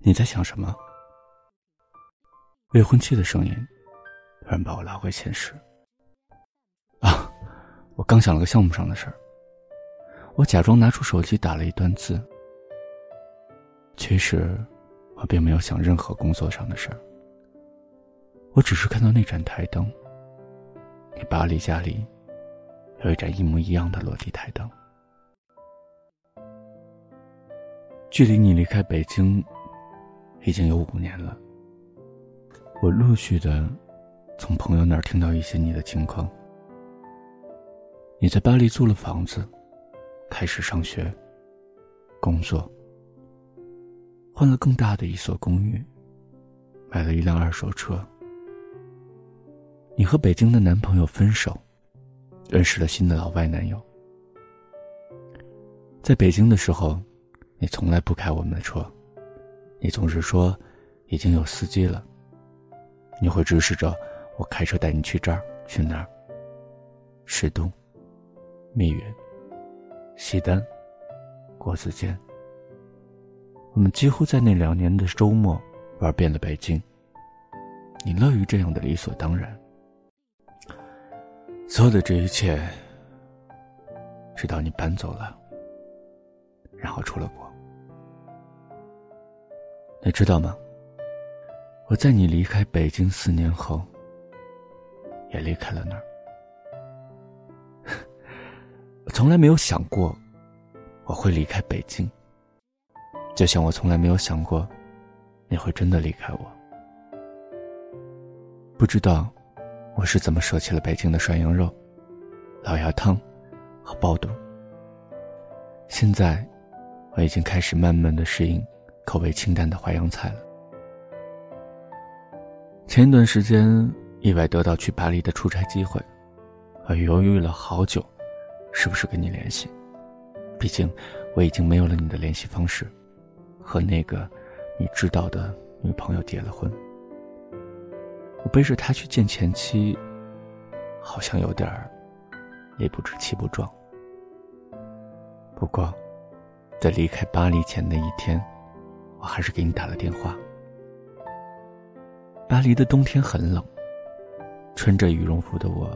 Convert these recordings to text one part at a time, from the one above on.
你在想什么？未婚妻的声音突然把我拉回现实。啊，我刚想了个项目上的事儿。我假装拿出手机打了一段字。其实，我并没有想任何工作上的事儿。我只是看到那盏台灯。你巴黎家里有一盏一模一样的落地台灯。距离你离开北京已经有五年了。我陆续的从朋友那儿听到一些你的情况。你在巴黎租了房子，开始上学、工作，换了更大的一所公寓，买了一辆二手车。你和北京的男朋友分手，认识了新的老外男友。在北京的时候，你从来不开我们的车，你总是说已经有司机了。你会指使着我开车带你去这儿去那儿。石东、密云、西单、国子监。我们几乎在那两年的周末玩遍了北京。你乐于这样的理所当然。所有的这一切，直到你搬走了，然后出了国。你知道吗？我在你离开北京四年后，也离开了那儿。我从来没有想过我会离开北京，就像我从来没有想过你会真的离开我。不知道。我是怎么舍弃了北京的涮羊肉、老鸭汤和爆肚？现在，我已经开始慢慢的适应口味清淡的淮扬菜了。前一段时间意外得到去巴黎的出差机会，我犹豫了好久，是不是跟你联系？毕竟我已经没有了你的联系方式，和那个你知道的女朋友结了婚。我背着他去见前妻，好像有点儿也不知气不壮。不过，在离开巴黎前的一天，还是给你打了电话。巴黎的冬天很冷，穿着羽绒服的我，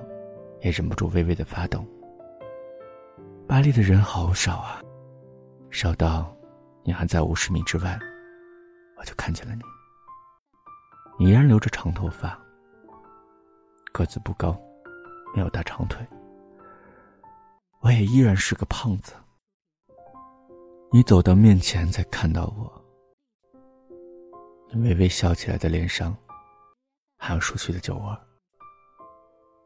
也忍不住微微的发抖。巴黎的人好少啊，少到你还在五十米之外，我就看见了你。你依然留着长头发，个子不高，没有大长腿。我也依然是个胖子。你走到面前，才看到我，微微笑起来的脸上，还有熟悉的酒窝。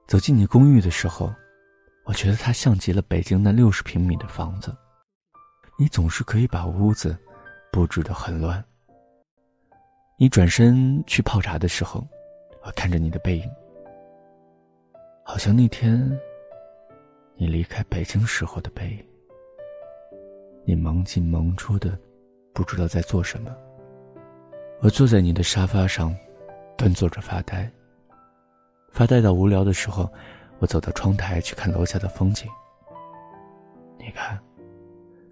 走进你公寓的时候，我觉得它像极了北京那六十平米的房子。你总是可以把屋子布置的很乱。你转身去泡茶的时候，我看着你的背影，好像那天你离开北京时候的背影。你忙进忙出的，不知道在做什么。我坐在你的沙发上，端坐着发呆。发呆到无聊的时候，我走到窗台去看楼下的风景。你看，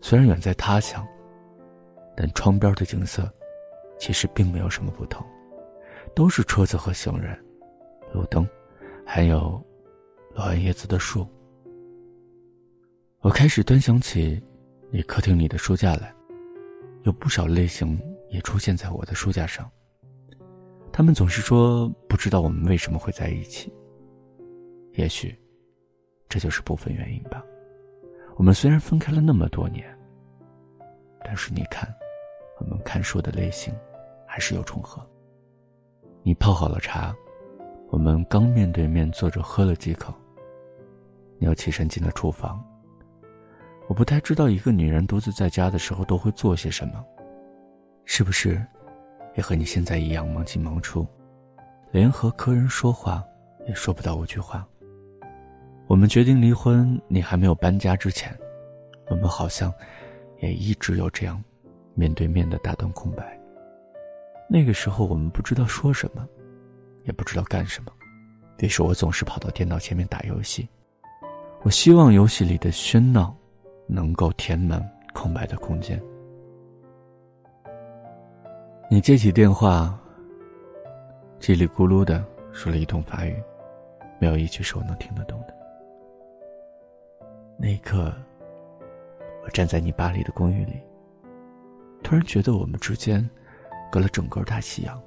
虽然远在他乡，但窗边的景色。其实并没有什么不同，都是车子和行人，路灯，还有落完叶子的树。我开始端详起你客厅里的书架来，有不少类型也出现在我的书架上。他们总是说不知道我们为什么会在一起。也许，这就是部分原因吧。我们虽然分开了那么多年，但是你看。我们看书的类型还是有重合。你泡好了茶，我们刚面对面坐着喝了几口，你又起身进了厨房。我不太知道一个女人独自在家的时候都会做些什么，是不是也和你现在一样忙进忙出，连和客人说话也说不到五句话。我们决定离婚，你还没有搬家之前，我们好像也一直有这样。面对面的大段空白。那个时候，我们不知道说什么，也不知道干什么，于是我总是跑到电脑前面打游戏。我希望游戏里的喧闹能够填满空白的空间。你接起电话，叽里咕噜的说了一通法语，没有一句是我能听得懂的。那一刻，我站在你巴黎的公寓里，突然觉得我们之间隔了整个大西洋。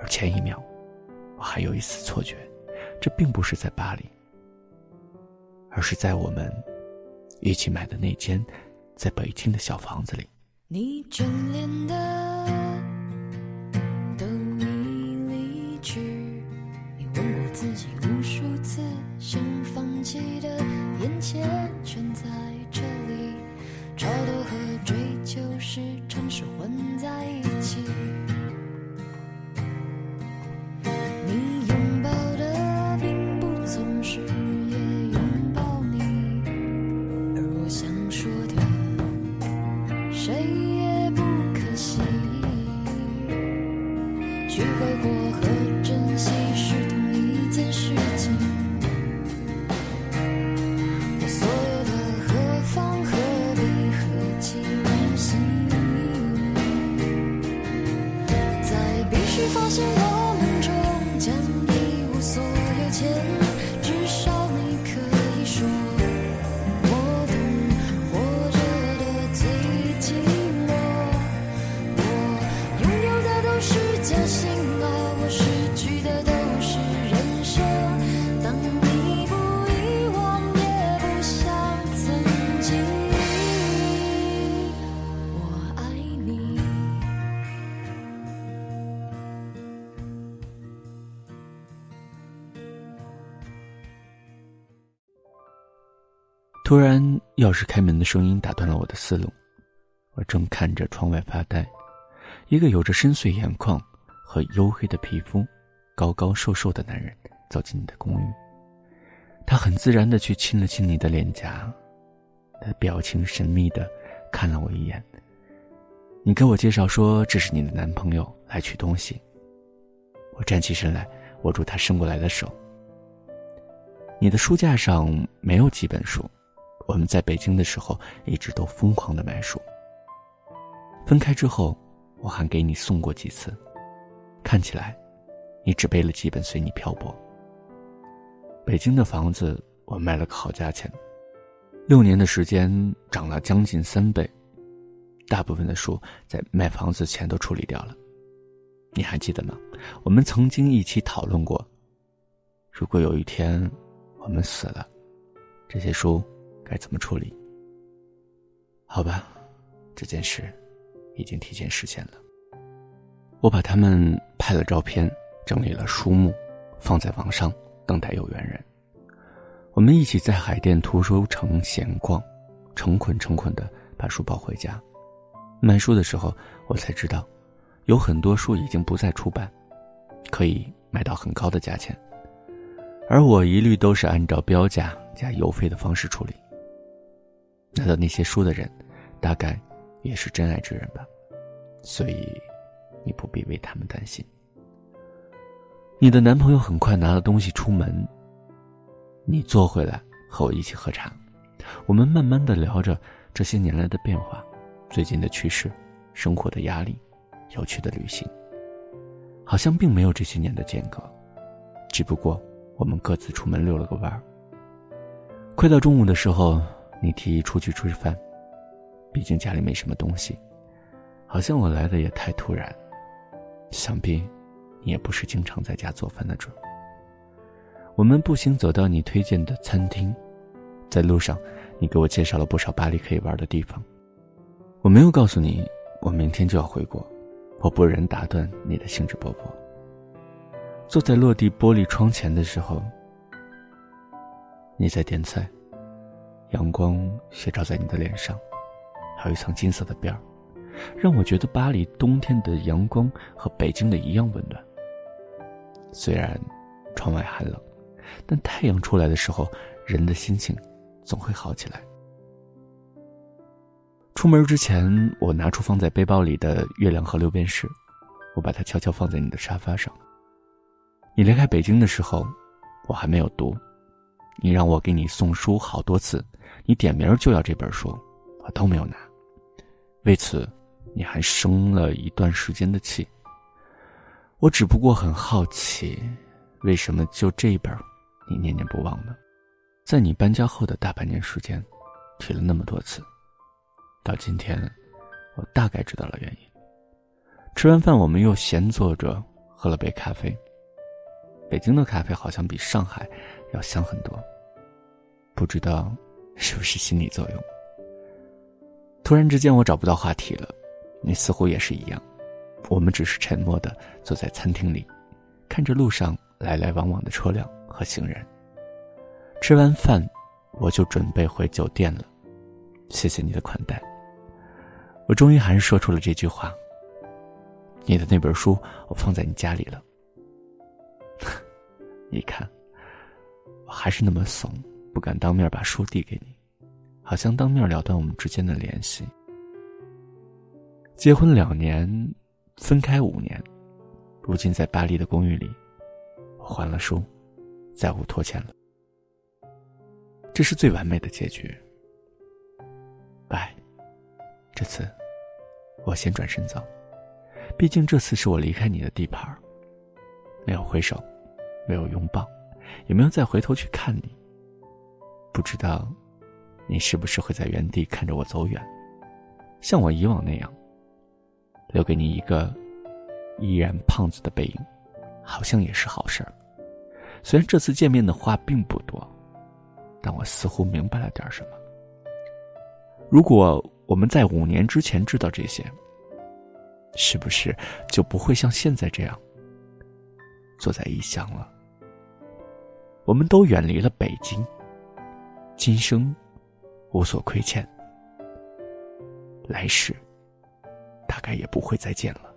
而前一秒，我还有一丝错觉，这并不是在巴黎，而是在我们一起买的那间在北京的小房子里。你眷恋的都已离去，你问过自己无数次，想放弃的眼前全在这里，超脱和追求时常是混在一起。突然，钥匙开门的声音打断了我的思路。我正看着窗外发呆，一个有着深邃眼眶和黝黑的皮肤、高高瘦瘦的男人走进你的公寓。他很自然的去亲了亲你的脸颊，他表情神秘的看了我一眼。你给我介绍说这是你的男朋友来取东西。我站起身来，握住他伸过来的手。你的书架上没有几本书。我们在北京的时候，一直都疯狂的买书。分开之后，我还给你送过几次，看起来，你只背了几本随你漂泊。北京的房子我卖了个好价钱，六年的时间涨了将近三倍，大部分的书在卖房子前都处理掉了。你还记得吗？我们曾经一起讨论过，如果有一天我们死了，这些书。该怎么处理？好吧，这件事已经提前实现了。我把他们拍了照片，整理了书目，放在网上，等待有缘人。我们一起在海淀图书城闲逛，成捆成捆的把书抱回家。卖书的时候，我才知道，有很多书已经不再出版，可以卖到很高的价钱，而我一律都是按照标价加邮费的方式处理。拿到那些书的人，大概也是真爱之人吧，所以你不必为他们担心。你的男朋友很快拿了东西出门，你坐回来和我一起喝茶，我们慢慢的聊着这些年来的变化，最近的趋势，生活的压力，有趣的旅行，好像并没有这些年的间隔，只不过我们各自出门溜了个弯儿。快到中午的时候。你提议出去吃饭，毕竟家里没什么东西，好像我来的也太突然。想必你也不是经常在家做饭的主。我们步行走到你推荐的餐厅，在路上，你给我介绍了不少巴黎可以玩的地方。我没有告诉你我明天就要回国，我不忍打断你的兴致勃勃。坐在落地玻璃窗前的时候，你在点菜。阳光斜照在你的脸上，还有一层金色的边儿，让我觉得巴黎冬天的阳光和北京的一样温暖。虽然窗外寒冷，但太阳出来的时候，人的心情总会好起来。出门之前，我拿出放在背包里的《月亮和六便士》，我把它悄悄放在你的沙发上。你离开北京的时候，我还没有读，你让我给你送书好多次。你点名就要这本书，我都没有拿。为此，你还生了一段时间的气。我只不过很好奇，为什么就这一本你念念不忘呢？在你搬家后的大半年时间，提了那么多次，到今天，我大概知道了原因。吃完饭，我们又闲坐着喝了杯咖啡。北京的咖啡好像比上海要香很多，不知道是不是心理作用。突然之间，我找不到话题了，你似乎也是一样。我们只是沉默的坐在餐厅里，看着路上来来往往的车辆和行人。吃完饭，我就准备回酒店了。谢谢你的款待。我终于还是说出了这句话。你的那本书，我放在你家里了。你看，我还是那么怂，不敢当面把书递给你，好像当面了断我们之间的联系。结婚两年，分开五年，如今在巴黎的公寓里，我还了书，再无拖欠了。这是最完美的结局。拜，这次我先转身走。毕竟这次是我离开你的地盘没有挥手，没有拥抱，也没有再回头去看你。不知道，你是不是会在原地看着我走远，像我以往那样，留给你一个依然胖子的背影，好像也是好事儿。虽然这次见面的话并不多，但我似乎明白了点什么。如果我们在五年之前知道这些，是不是就不会像现在这样坐在异乡了？我们都远离了北京，今生无所亏欠，来世大概也不会再见了。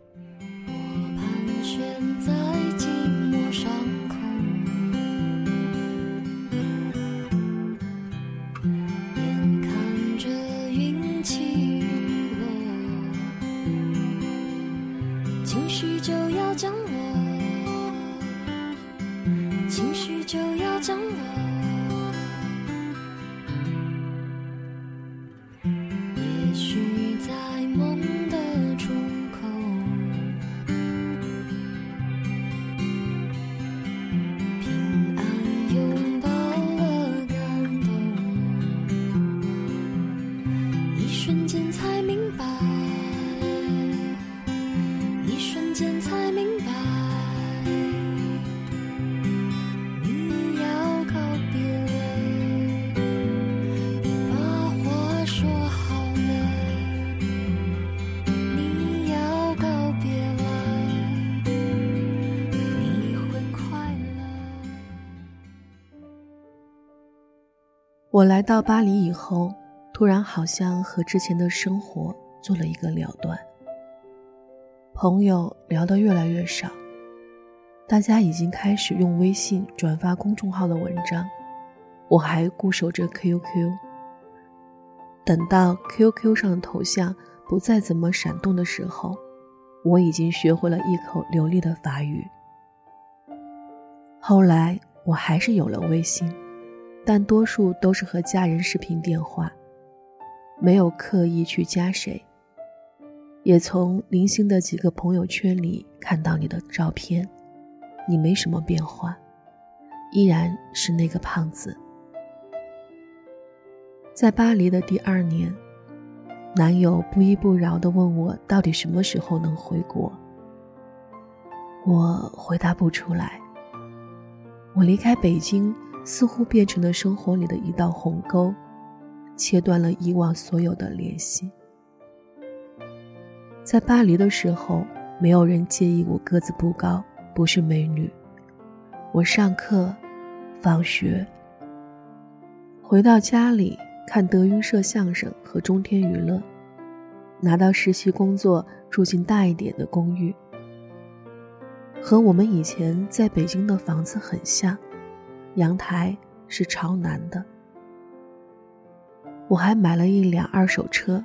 我来到巴黎以后，突然好像和之前的生活做了一个了断。朋友聊得越来越少，大家已经开始用微信转发公众号的文章，我还固守着 QQ。等到 QQ 上的头像不再怎么闪动的时候，我已经学会了一口流利的法语。后来我还是有了微信。但多数都是和家人视频电话，没有刻意去加谁。也从零星的几个朋友圈里看到你的照片，你没什么变化，依然是那个胖子。在巴黎的第二年，男友不依不饶地问我到底什么时候能回国。我回答不出来。我离开北京。似乎变成了生活里的一道鸿沟，切断了以往所有的联系。在巴黎的时候，没有人介意我个子不高，不是美女。我上课、放学、回到家里看德云社相声和中天娱乐，拿到实习工作，住进大一点的公寓，和我们以前在北京的房子很像。阳台是朝南的。我还买了一辆二手车，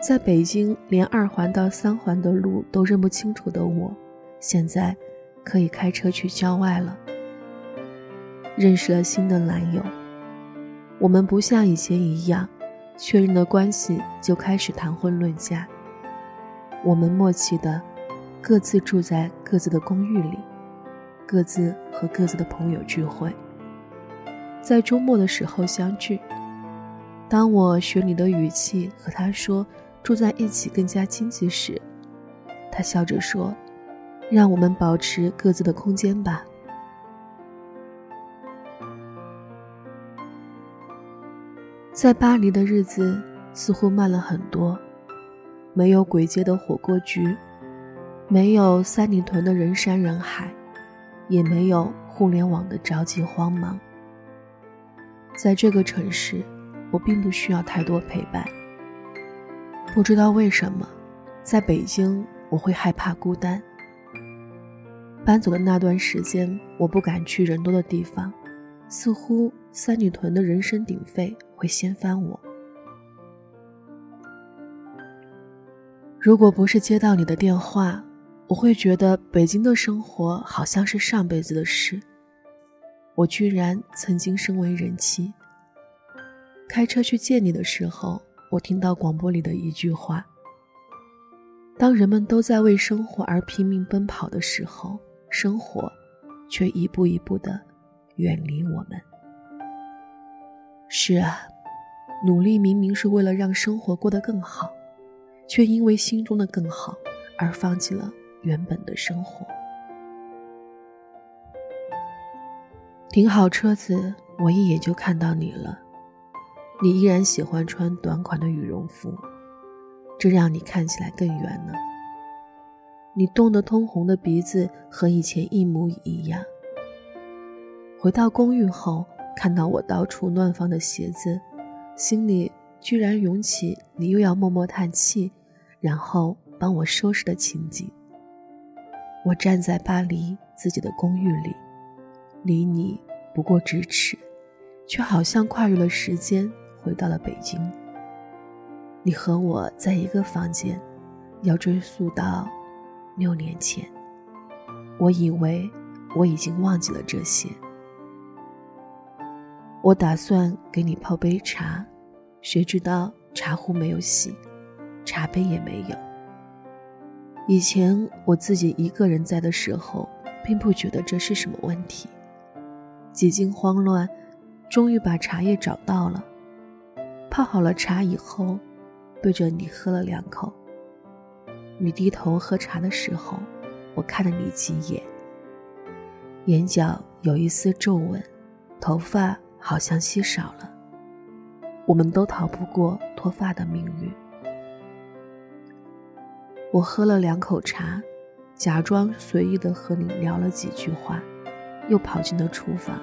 在北京连二环到三环的路都认不清楚的我，现在可以开车去郊外了。认识了新的男友，我们不像以前一样，确认了关系就开始谈婚论嫁，我们默契的各自住在各自的公寓里，各自和各自的朋友聚会，在周末的时候相聚。当我学你的语气和他说住在一起更加经济时，他笑着说：“让我们保持各自的空间吧。”在巴黎的日子似乎慢了很多，没有鬼街的火锅局，没有三里屯的人山人海，也没有互联网的着急慌忙。在这个城市。我并不需要太多陪伴。不知道为什么，在北京我会害怕孤单。搬走的那段时间，我不敢去人多的地方，似乎三里屯的人声鼎沸会掀翻我。如果不是接到你的电话，我会觉得北京的生活好像是上辈子的事。我居然曾经身为人妻。开车去见你的时候，我听到广播里的一句话：“当人们都在为生活而拼命奔跑的时候，生活却一步一步的远离我们。”是啊，努力明明是为了让生活过得更好，却因为心中的更好而放弃了原本的生活。停好车子，我一眼就看到你了。你依然喜欢穿短款的羽绒服，这让你看起来更圆了。你冻得通红的鼻子和以前一模一样。回到公寓后，看到我到处乱放的鞋子，心里居然涌起你又要默默叹气，然后帮我收拾的情景。我站在巴黎自己的公寓里，离你不过咫尺，却好像跨越了时间。回到了北京。你和我在一个房间，要追溯到六年前。我以为我已经忘记了这些。我打算给你泡杯茶，谁知道茶壶没有洗，茶杯也没有。以前我自己一个人在的时候，并不觉得这是什么问题。几经慌乱，终于把茶叶找到了。泡好了茶以后，对着你喝了两口。你低头喝茶的时候，我看了你几眼，眼角有一丝皱纹，头发好像稀少了。我们都逃不过脱发的命运。我喝了两口茶，假装随意的和你聊了几句话，又跑进了厨房。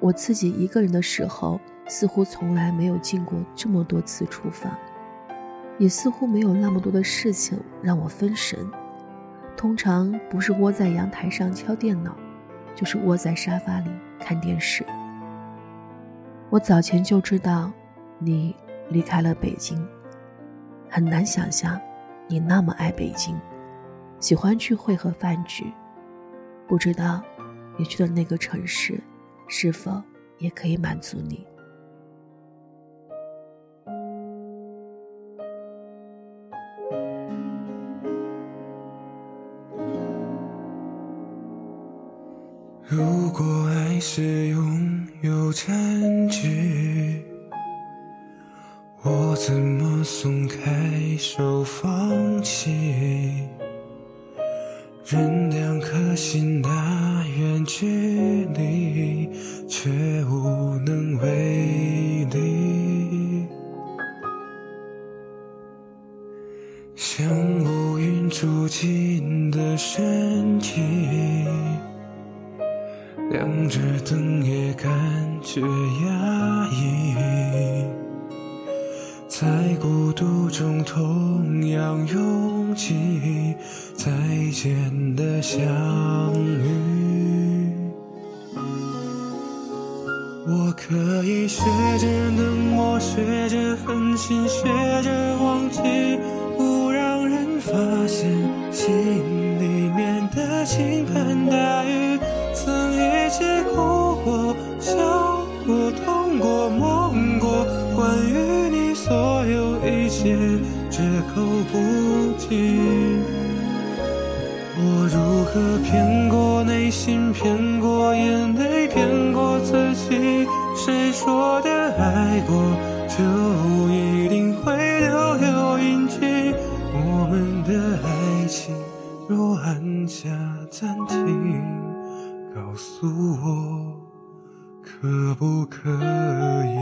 我自己一个人的时候。似乎从来没有进过这么多次厨房，也似乎没有那么多的事情让我分神。通常不是窝在阳台上敲电脑，就是窝在沙发里看电视。我早前就知道你离开了北京，很难想象你那么爱北京，喜欢聚会和饭局。不知道你去的那个城市，是否也可以满足你？如果爱是拥有占据，我怎么松开手放着冷漠，学着狠心，学着忘记，不让人发现心里面的倾盆大雨。曾一起哭过、笑过、痛过、梦过，关于你所有一切，绝口不。提。我如何骗过内心，骗过眼泪，骗过自己？谁说过就一定会留有印记？我们的爱情若按下暂停，告诉我可不可以？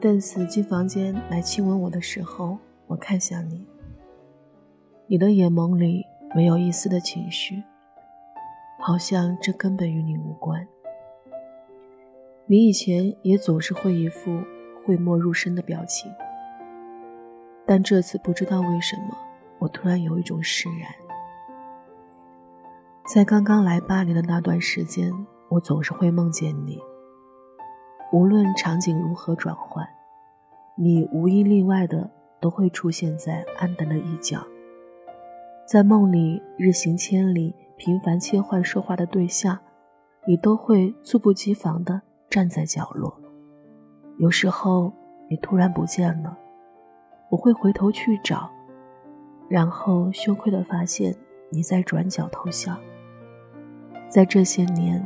邓死进房间来亲吻我的时候，我看向你，你的眼眸里没有一丝的情绪，好像这根本与你无关。你以前也总是会一副讳莫如深的表情，但这次不知道为什么，我突然有一种释然。在刚刚来巴黎的那段时间，我总是会梦见你。无论场景如何转换，你无一例外的都会出现在暗淡的一角。在梦里日行千里、频繁切换说话的对象，你都会猝不及防的站在角落。有时候你突然不见了，我会回头去找，然后羞愧的发现你在转角偷笑。在这些年，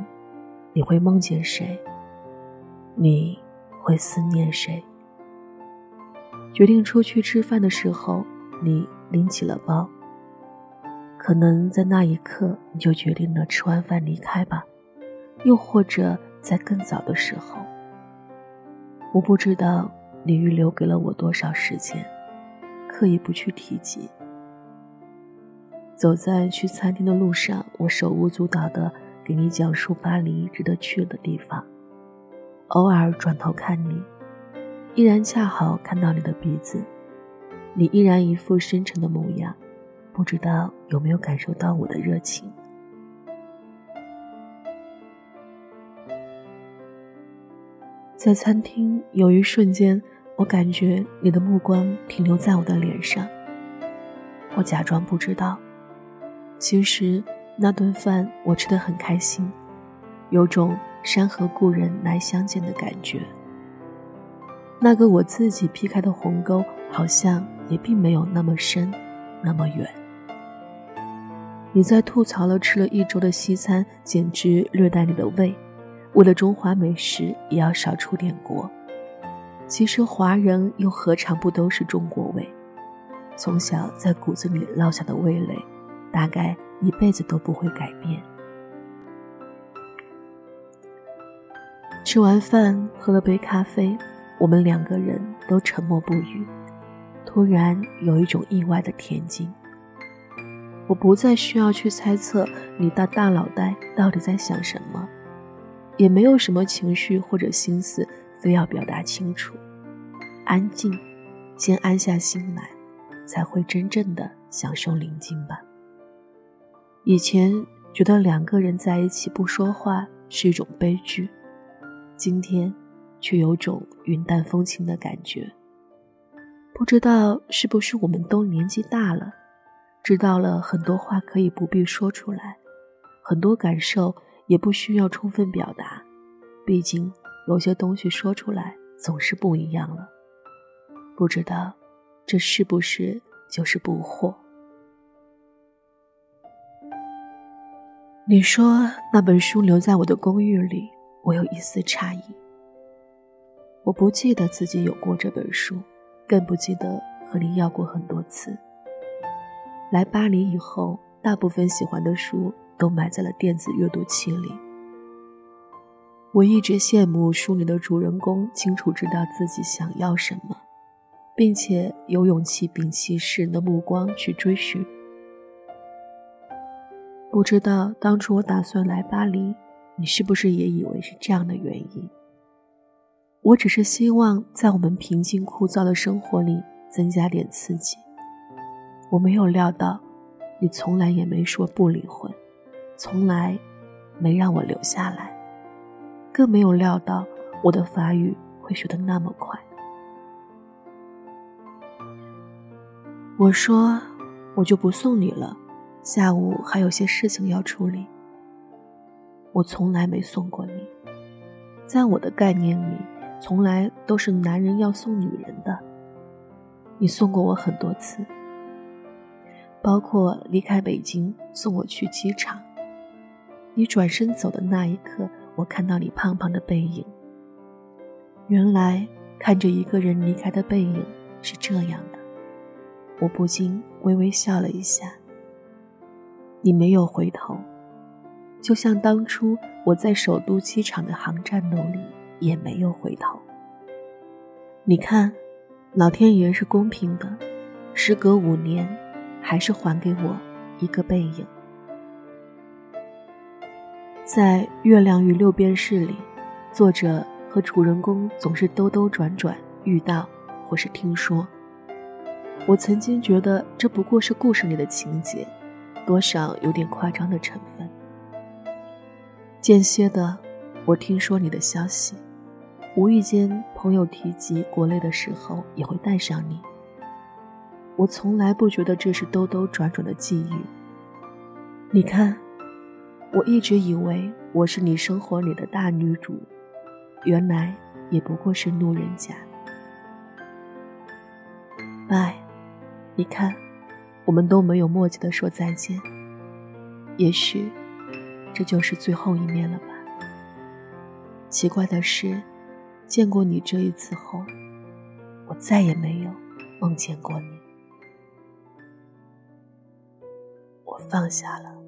你会梦见谁？你会思念谁？决定出去吃饭的时候，你拎起了包。可能在那一刻，你就决定了吃完饭离开吧，又或者在更早的时候。我不知道你预留给了我多少时间，刻意不去提及。走在去餐厅的路上，我手舞足蹈的给你讲述巴黎值得去的地方。偶尔转头看你，依然恰好看到你的鼻子，你依然一副深沉的模样，不知道有没有感受到我的热情。在餐厅有一瞬间，我感觉你的目光停留在我的脸上，我假装不知道，其实那顿饭我吃的很开心，有种。山河故人来相见的感觉。那个我自己劈开的鸿沟，好像也并没有那么深，那么远。你在吐槽了吃了一周的西餐简直虐待你的胃，为了中华美食也要少出点国。其实华人又何尝不都是中国胃？从小在骨子里烙下的味蕾，大概一辈子都不会改变。吃完饭，喝了杯咖啡，我们两个人都沉默不语。突然有一种意外的恬静。我不再需要去猜测你的大脑袋到底在想什么，也没有什么情绪或者心思非要表达清楚。安静，先安下心来，才会真正的享受宁静吧。以前觉得两个人在一起不说话是一种悲剧。今天，却有种云淡风轻的感觉。不知道是不是我们都年纪大了，知道了很多话可以不必说出来，很多感受也不需要充分表达。毕竟有些东西说出来总是不一样了。不知道，这是不是就是不惑？你说那本书留在我的公寓里。我有一丝诧异，我不记得自己有过这本书，更不记得和你要过很多次。来巴黎以后，大部分喜欢的书都埋在了电子阅读器里。我一直羡慕书里的主人公清楚知道自己想要什么，并且有勇气摒弃世人的目光去追寻。不知道当初我打算来巴黎。你是不是也以为是这样的原因？我只是希望在我们平静枯燥的生活里增加点刺激。我没有料到，你从来也没说不离婚，从来没让我留下来，更没有料到我的法语会学得那么快。我说，我就不送你了，下午还有些事情要处理。我从来没送过你，在我的概念里，从来都是男人要送女人的。你送过我很多次，包括离开北京送我去机场。你转身走的那一刻，我看到你胖胖的背影。原来看着一个人离开的背影是这样的，我不禁微微笑了一下。你没有回头，就像当初我在首都机场的航站楼里也没有回头。你看。老天爷是公平的，时隔五年，还是还给我一个背影。在《月亮与六便士》里，作者和主人公总是兜兜转转遇到或是听说。我曾经觉得这不过是故事里的情节，多少有点夸张的成分。间歇的，我听说你的消息。无意间，朋友提及国内的时候，也会带上你。我从来不觉得这是兜兜转转的际遇。你看，我一直以为我是你生活里的大女主，原来也不过是路人甲。拜，你看，我们都没有默契的说再见。也许，这就是最后一面了吧。奇怪的是。见过你这一次后，我再也没有梦见过你。放下了。